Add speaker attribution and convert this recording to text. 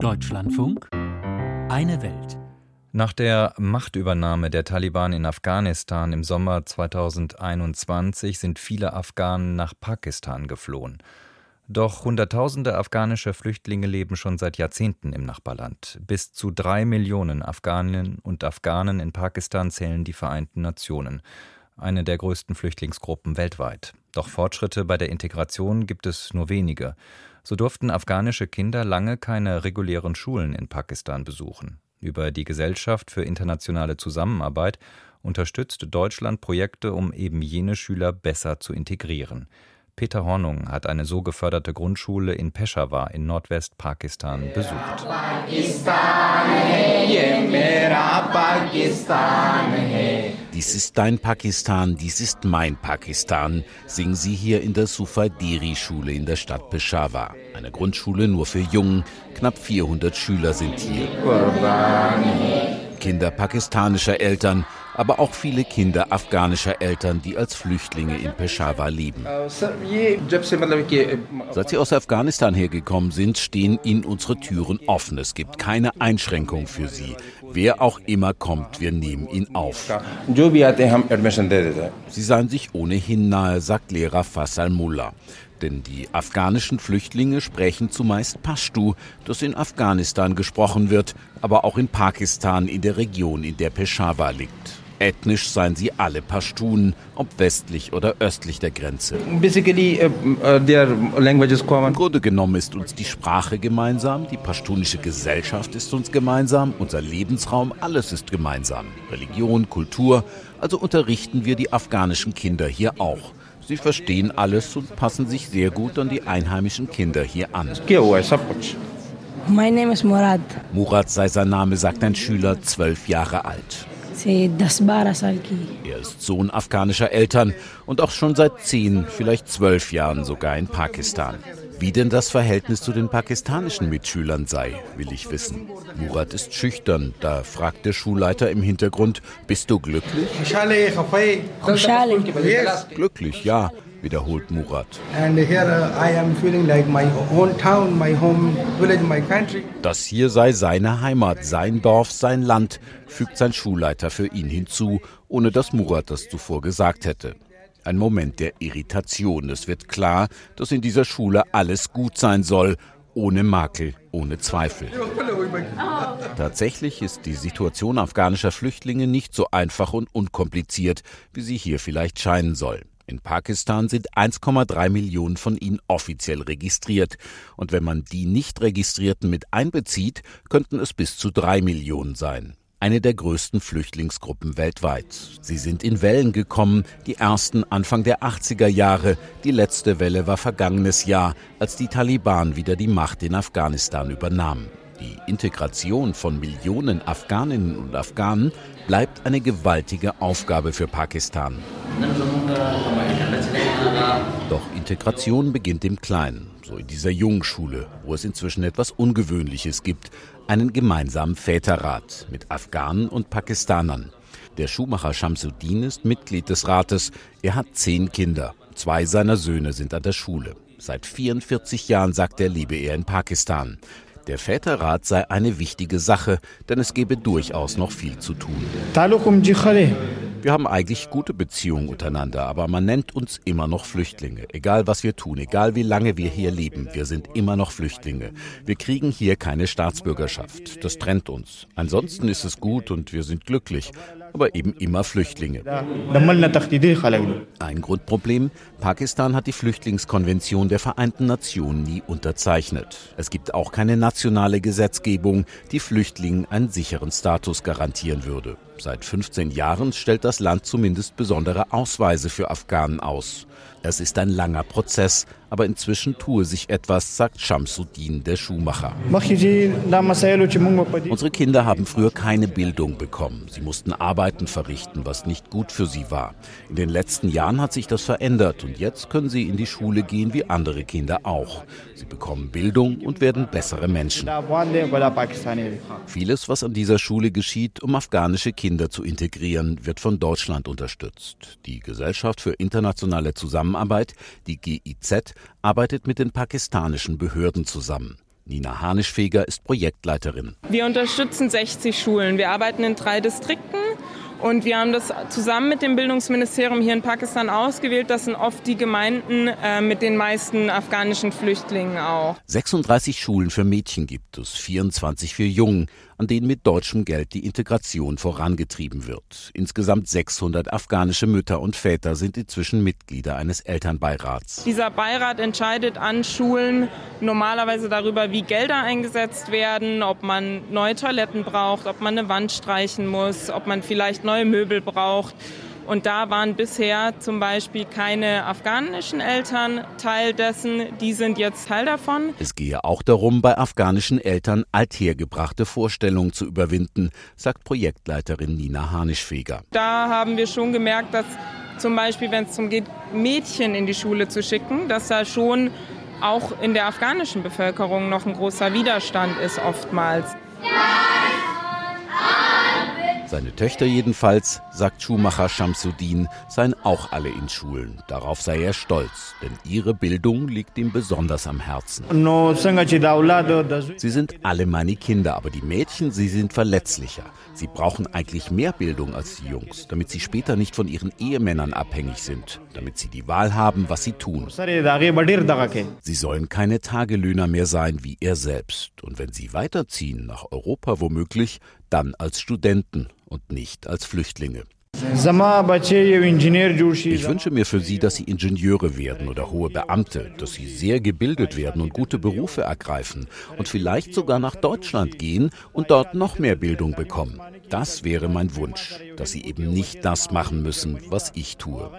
Speaker 1: Deutschlandfunk Eine Welt.
Speaker 2: Nach der Machtübernahme der Taliban in Afghanistan im Sommer 2021 sind viele Afghanen nach Pakistan geflohen. Doch Hunderttausende afghanische Flüchtlinge leben schon seit Jahrzehnten im Nachbarland. Bis zu drei Millionen Afghaninnen und Afghanen in Pakistan zählen die Vereinten Nationen, eine der größten Flüchtlingsgruppen weltweit. Doch Fortschritte bei der Integration gibt es nur wenige. So durften afghanische Kinder lange keine regulären Schulen in Pakistan besuchen. Über die Gesellschaft für internationale Zusammenarbeit unterstützt Deutschland Projekte, um eben jene Schüler besser zu integrieren. Peter Hornung hat eine so geförderte Grundschule in Peshawar in Nordwest-Pakistan besucht.
Speaker 3: Dies ist dein Pakistan, dies ist mein Pakistan, singen sie hier in der Sufaderi-Schule in der Stadt Peshawar. Eine Grundschule nur für Jungen. Knapp 400 Schüler sind hier. Kinder pakistanischer Eltern, aber auch viele Kinder afghanischer Eltern, die als Flüchtlinge in Peshawar leben. Seit sie aus Afghanistan hergekommen sind, stehen ihnen unsere Türen offen. Es gibt keine Einschränkung für sie. Wer auch immer kommt, wir nehmen ihn auf. Sie seien sich ohnehin nahe, sagt Lehrer Fassal Mullah. Denn die afghanischen Flüchtlinge sprechen zumeist Pashtu, das in Afghanistan gesprochen wird, aber auch in Pakistan in der Region, in der Peshawar liegt. Ethnisch seien sie alle Pashtun, ob westlich oder östlich der Grenze.
Speaker 4: Basically, uh, uh, their language
Speaker 3: common. Im Grunde genommen ist uns die Sprache gemeinsam, die pashtunische Gesellschaft ist uns gemeinsam, unser Lebensraum, alles ist gemeinsam. Religion, Kultur, also unterrichten wir die afghanischen Kinder hier auch. Sie verstehen alles und passen sich sehr gut an die einheimischen Kinder hier an.
Speaker 5: Mein Name ist Murad.
Speaker 3: Murad sei sein Name, sagt ein Schüler, zwölf Jahre alt. Er ist Sohn afghanischer Eltern und auch schon seit zehn, vielleicht zwölf Jahren sogar in Pakistan. Wie denn das Verhältnis zu den pakistanischen Mitschülern sei, will ich wissen. Murat ist schüchtern, da fragt der Schulleiter im Hintergrund, bist du glücklich? Glücklich, ja, wiederholt Murat. Das hier sei seine Heimat, sein Dorf, sein Land, fügt sein Schulleiter für ihn hinzu, ohne dass Murat das zuvor gesagt hätte. Ein Moment der Irritation. Es wird klar, dass in dieser Schule alles gut sein soll, ohne Makel, ohne Zweifel. Tatsächlich ist die Situation afghanischer Flüchtlinge nicht so einfach und unkompliziert, wie sie hier vielleicht scheinen soll. In Pakistan sind 1,3 Millionen von ihnen offiziell registriert. Und wenn man die nicht registrierten mit einbezieht, könnten es bis zu drei Millionen sein eine der größten Flüchtlingsgruppen weltweit. Sie sind in Wellen gekommen, die ersten Anfang der 80er Jahre, die letzte Welle war vergangenes Jahr, als die Taliban wieder die Macht in Afghanistan übernahmen. Die Integration von Millionen Afghaninnen und Afghanen bleibt eine gewaltige Aufgabe für Pakistan. Integration beginnt im Kleinen, so in dieser Jungschule, wo es inzwischen etwas Ungewöhnliches gibt, einen gemeinsamen Väterrat mit Afghanen und Pakistanern. Der Schuhmacher Shamsuddin ist Mitglied des Rates. Er hat zehn Kinder. Zwei seiner Söhne sind an der Schule. Seit 44 Jahren, sagt er, lebe er in Pakistan. Der Väterrat sei eine wichtige Sache, denn es gebe durchaus noch viel zu tun. Wir haben eigentlich gute Beziehungen untereinander, aber man nennt uns immer noch Flüchtlinge. Egal was wir tun, egal wie lange wir hier leben, wir sind immer noch Flüchtlinge. Wir kriegen hier keine Staatsbürgerschaft. Das trennt uns. Ansonsten ist es gut und wir sind glücklich aber eben immer Flüchtlinge. Ein Grundproblem, Pakistan hat die Flüchtlingskonvention der Vereinten Nationen nie unterzeichnet. Es gibt auch keine nationale Gesetzgebung, die Flüchtlingen einen sicheren Status garantieren würde. Seit 15 Jahren stellt das Land zumindest besondere Ausweise für Afghanen aus. Es ist ein langer Prozess, aber inzwischen tue sich etwas, sagt Shamsuddin, der Schuhmacher. Unsere Kinder haben früher keine Bildung bekommen. Sie mussten Arbeiten verrichten, was nicht gut für sie war. In den letzten Jahren hat sich das verändert und jetzt können sie in die Schule gehen wie andere Kinder auch. Sie bekommen Bildung und werden bessere Menschen. Vieles, was an dieser Schule geschieht, um afghanische Kinder zu integrieren, wird von Deutschland unterstützt. Die Gesellschaft für internationale Zusammenarbeit, die GIZ, arbeitet mit den pakistanischen Behörden zusammen. Nina Hanischfeger ist Projektleiterin.
Speaker 6: Wir unterstützen 60 Schulen. Wir arbeiten in drei Distrikten und wir haben das zusammen mit dem Bildungsministerium hier in Pakistan ausgewählt. Das sind oft die Gemeinden äh, mit den meisten afghanischen Flüchtlingen auch.
Speaker 3: 36 Schulen für Mädchen gibt es, 24 für Jungen, an denen mit deutschem Geld die Integration vorangetrieben wird. Insgesamt 600 afghanische Mütter und Väter sind inzwischen Mitglieder eines Elternbeirats.
Speaker 6: Dieser Beirat entscheidet an Schulen normalerweise darüber, wie Gelder eingesetzt werden, ob man neue Toiletten braucht, ob man eine Wand streichen muss, ob man vielleicht neue Möbel braucht. Und da waren bisher zum Beispiel keine afghanischen Eltern Teil dessen. Die sind jetzt Teil davon.
Speaker 3: Es gehe auch darum, bei afghanischen Eltern althergebrachte Vorstellungen zu überwinden, sagt Projektleiterin Nina Hanischfeger.
Speaker 6: Da haben wir schon gemerkt, dass zum Beispiel, wenn es darum geht, Mädchen in die Schule zu schicken, dass da schon auch in der afghanischen Bevölkerung noch ein großer Widerstand ist oftmals. Ja.
Speaker 3: Seine Töchter jedenfalls, sagt Schuhmacher Shamsuddin, seien auch alle in Schulen. Darauf sei er stolz, denn ihre Bildung liegt ihm besonders am Herzen. Sie sind alle meine Kinder, aber die Mädchen, sie sind verletzlicher. Sie brauchen eigentlich mehr Bildung als die Jungs, damit sie später nicht von ihren Ehemännern abhängig sind, damit sie die Wahl haben, was sie tun. Sie sollen keine Tagelöhner mehr sein wie er selbst. Und wenn sie weiterziehen, nach Europa womöglich, dann als Studenten und nicht als Flüchtlinge. Ich wünsche mir für Sie, dass Sie Ingenieure werden oder hohe Beamte, dass Sie sehr gebildet werden und gute Berufe ergreifen und vielleicht sogar nach Deutschland gehen und dort noch mehr Bildung bekommen. Das wäre mein Wunsch, dass Sie eben nicht das machen müssen, was ich tue.